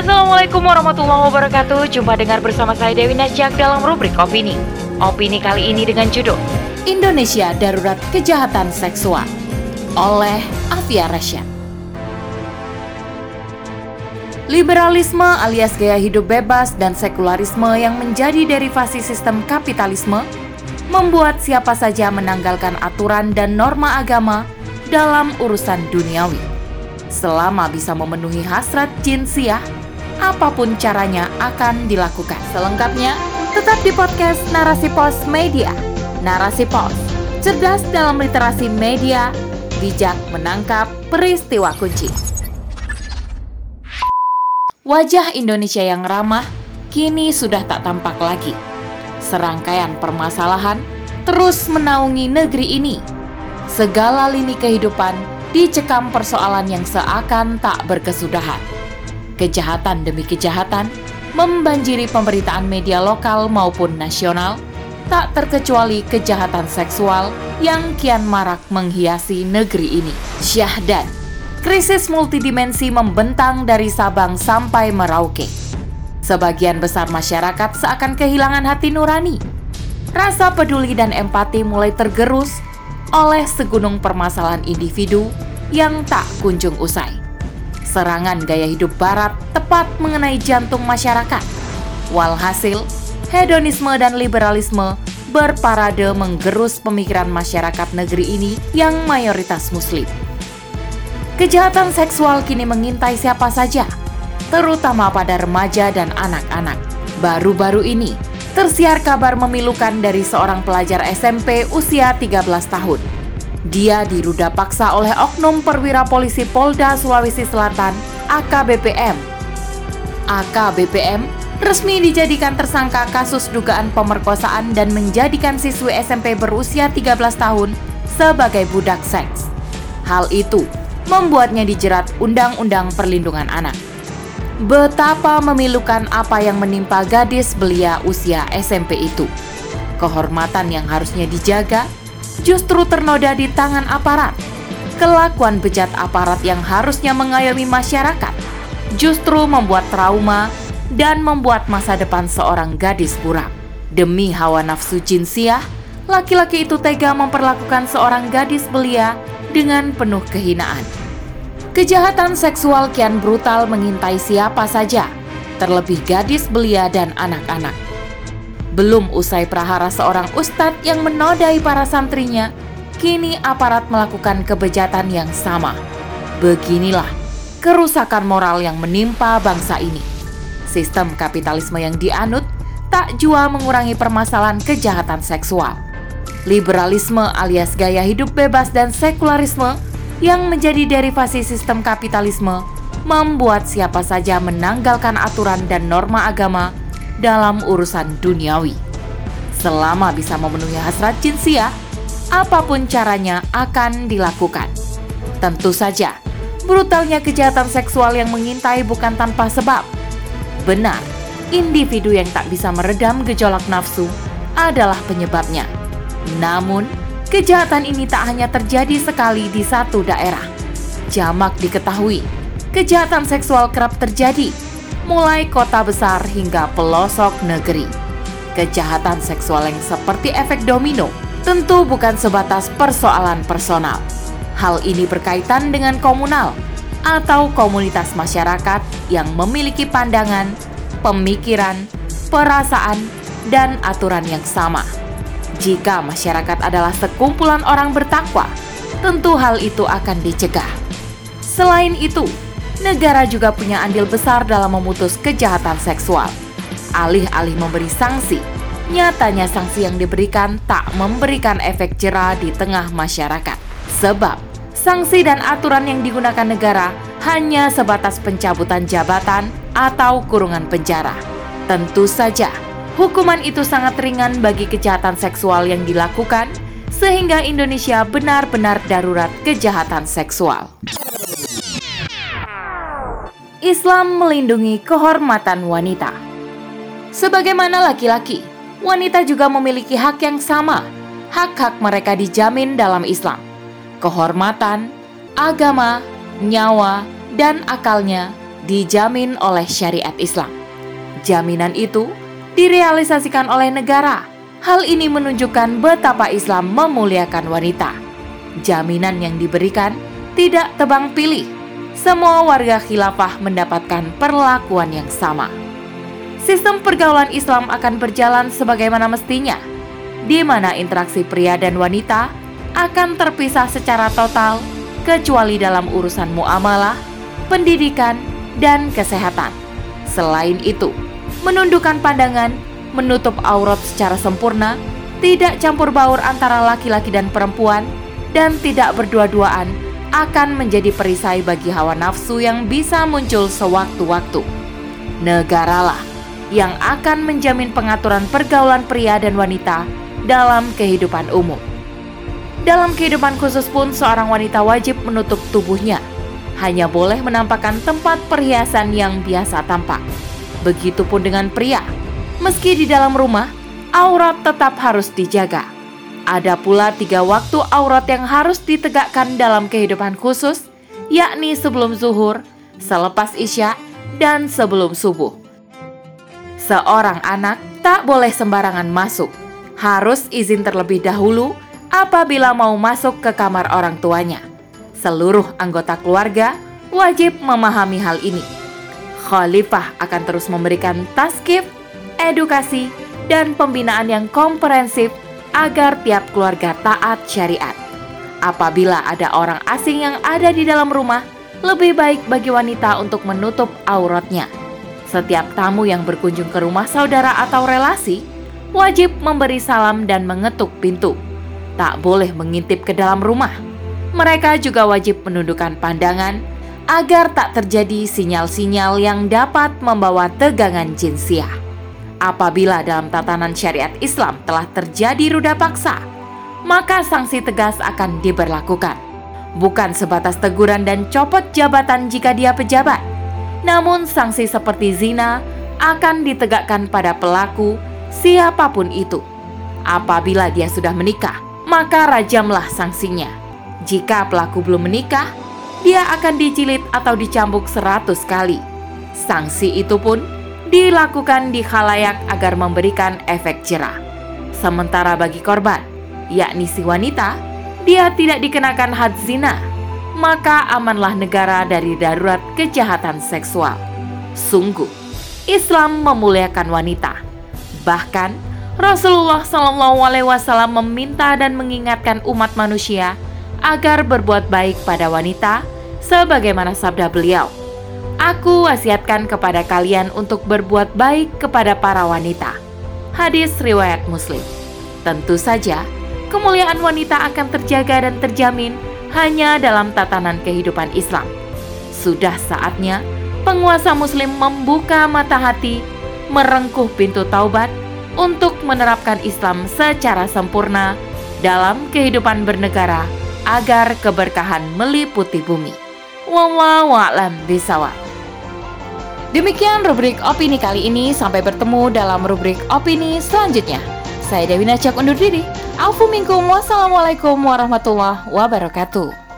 Assalamualaikum warahmatullahi wabarakatuh. Jumpa dengar bersama saya Dewi Nasjak dalam rubrik Opini. Opini kali ini dengan judul Indonesia Darurat Kejahatan Seksual oleh Afia Rasya Liberalisme alias gaya hidup bebas dan sekularisme yang menjadi derivasi sistem kapitalisme membuat siapa saja menanggalkan aturan dan norma agama dalam urusan duniawi. Selama bisa memenuhi hasrat jinsiah apa pun caranya akan dilakukan. Selengkapnya, tetap di podcast Narasi Pos Media. Narasi Pos, cerdas dalam literasi media, bijak menangkap peristiwa kunci. Wajah Indonesia yang ramah kini sudah tak tampak lagi. Serangkaian permasalahan terus menaungi negeri ini. Segala lini kehidupan dicekam persoalan yang seakan tak berkesudahan kejahatan demi kejahatan membanjiri pemberitaan media lokal maupun nasional, tak terkecuali kejahatan seksual yang kian marak menghiasi negeri ini. Syahdan, krisis multidimensi membentang dari Sabang sampai Merauke. Sebagian besar masyarakat seakan kehilangan hati nurani. Rasa peduli dan empati mulai tergerus oleh segunung permasalahan individu yang tak kunjung usai serangan gaya hidup barat tepat mengenai jantung masyarakat. Walhasil, hedonisme dan liberalisme berparade menggerus pemikiran masyarakat negeri ini yang mayoritas muslim. Kejahatan seksual kini mengintai siapa saja, terutama pada remaja dan anak-anak. Baru-baru ini, tersiar kabar memilukan dari seorang pelajar SMP usia 13 tahun dia diruda paksa oleh oknum perwira polisi Polda Sulawesi Selatan AKBPM. AKBPM resmi dijadikan tersangka kasus dugaan pemerkosaan dan menjadikan siswi SMP berusia 13 tahun sebagai budak seks. Hal itu membuatnya dijerat Undang-Undang Perlindungan Anak. Betapa memilukan apa yang menimpa gadis belia usia SMP itu. Kehormatan yang harusnya dijaga justru ternoda di tangan aparat. Kelakuan bejat aparat yang harusnya mengayomi masyarakat justru membuat trauma dan membuat masa depan seorang gadis buram. Demi hawa nafsu jinsiah, laki-laki itu tega memperlakukan seorang gadis belia dengan penuh kehinaan. Kejahatan seksual kian brutal mengintai siapa saja, terlebih gadis belia dan anak-anak. Belum usai prahara seorang ustadz yang menodai para santrinya, kini aparat melakukan kebejatan yang sama. Beginilah kerusakan moral yang menimpa bangsa ini. Sistem kapitalisme yang dianut tak jua mengurangi permasalahan kejahatan seksual. Liberalisme alias gaya hidup bebas dan sekularisme yang menjadi derivasi sistem kapitalisme membuat siapa saja menanggalkan aturan dan norma agama dalam urusan duniawi. Selama bisa memenuhi hasrat jinsiah, apa pun caranya akan dilakukan. Tentu saja, brutalnya kejahatan seksual yang mengintai bukan tanpa sebab. Benar, individu yang tak bisa meredam gejolak nafsu adalah penyebabnya. Namun, kejahatan ini tak hanya terjadi sekali di satu daerah. Jamak diketahui, kejahatan seksual kerap terjadi mulai kota besar hingga pelosok negeri. Kejahatan seksual yang seperti efek domino tentu bukan sebatas persoalan personal. Hal ini berkaitan dengan komunal atau komunitas masyarakat yang memiliki pandangan, pemikiran, perasaan, dan aturan yang sama. Jika masyarakat adalah sekumpulan orang bertakwa, tentu hal itu akan dicegah. Selain itu, negara juga punya andil besar dalam memutus kejahatan seksual. Alih-alih memberi sanksi, nyatanya sanksi yang diberikan tak memberikan efek jerah di tengah masyarakat. Sebab, sanksi dan aturan yang digunakan negara hanya sebatas pencabutan jabatan atau kurungan penjara. Tentu saja, hukuman itu sangat ringan bagi kejahatan seksual yang dilakukan, sehingga Indonesia benar-benar darurat kejahatan seksual. Islam melindungi kehormatan wanita. Sebagaimana laki-laki, wanita juga memiliki hak yang sama. Hak-hak mereka dijamin dalam Islam. Kehormatan, agama, nyawa, dan akalnya dijamin oleh syariat Islam. Jaminan itu direalisasikan oleh negara. Hal ini menunjukkan betapa Islam memuliakan wanita. Jaminan yang diberikan tidak tebang pilih. Semua warga khilafah mendapatkan perlakuan yang sama. Sistem pergaulan Islam akan berjalan sebagaimana mestinya, di mana interaksi pria dan wanita akan terpisah secara total kecuali dalam urusan muamalah, pendidikan, dan kesehatan. Selain itu, menundukkan pandangan, menutup aurat secara sempurna, tidak campur baur antara laki-laki dan perempuan, dan tidak berdua-duaan akan menjadi perisai bagi hawa nafsu yang bisa muncul sewaktu-waktu. Negaralah yang akan menjamin pengaturan pergaulan pria dan wanita dalam kehidupan umum. Dalam kehidupan khusus pun seorang wanita wajib menutup tubuhnya. Hanya boleh menampakkan tempat perhiasan yang biasa tampak. Begitupun dengan pria. Meski di dalam rumah, aurat tetap harus dijaga. Ada pula tiga waktu aurat yang harus ditegakkan dalam kehidupan khusus, yakni sebelum zuhur, selepas isya, dan sebelum subuh. Seorang anak tak boleh sembarangan masuk, harus izin terlebih dahulu apabila mau masuk ke kamar orang tuanya. Seluruh anggota keluarga wajib memahami hal ini. Khalifah akan terus memberikan taskif, edukasi, dan pembinaan yang komprehensif agar tiap keluarga taat syariat. Apabila ada orang asing yang ada di dalam rumah, lebih baik bagi wanita untuk menutup auratnya. Setiap tamu yang berkunjung ke rumah saudara atau relasi wajib memberi salam dan mengetuk pintu. Tak boleh mengintip ke dalam rumah. Mereka juga wajib menundukkan pandangan agar tak terjadi sinyal-sinyal yang dapat membawa tegangan jinsiah apabila dalam tatanan syariat Islam telah terjadi ruda paksa, maka sanksi tegas akan diberlakukan. Bukan sebatas teguran dan copot jabatan jika dia pejabat, namun sanksi seperti zina akan ditegakkan pada pelaku siapa pun itu. Apabila dia sudah menikah, maka rajamlah sanksinya. Jika pelaku belum menikah, dia akan dijilid atau dicambuk seratus kali. Sanksi itu pun dilakukan di khalayak agar memberikan efek jerah. Sementara bagi korban, yakni si wanita, dia tidak dikenakan had zina, maka amanlah negara dari darurat kejahatan seksual. Sungguh, Islam memuliakan wanita. Bahkan Rasulullah Shallallahu Alaihi Wasallam meminta dan mengingatkan umat manusia agar berbuat baik pada wanita, sebagaimana sabda beliau Aku wasiatkan kepada kalian untuk berbuat baik kepada para wanita. Hadis riwayat Muslim. Tentu saja, kemuliaan wanita akan terjaga dan terjamin hanya dalam tatanan kehidupan Islam. Sudah saatnya penguasa Muslim membuka mata hati, merengkuh pintu taubat untuk menerapkan Islam secara sempurna dalam kehidupan bernegara agar keberkahan meliputi bumi. Wallahu a'lam bishawab. Demikian rubrik opini kali ini. Sampai bertemu dalam rubrik opini selanjutnya. Saya Dewi Najak undur diri. Alfu minkum. Wassalamualaikum warahmatullahi wabarakatuh.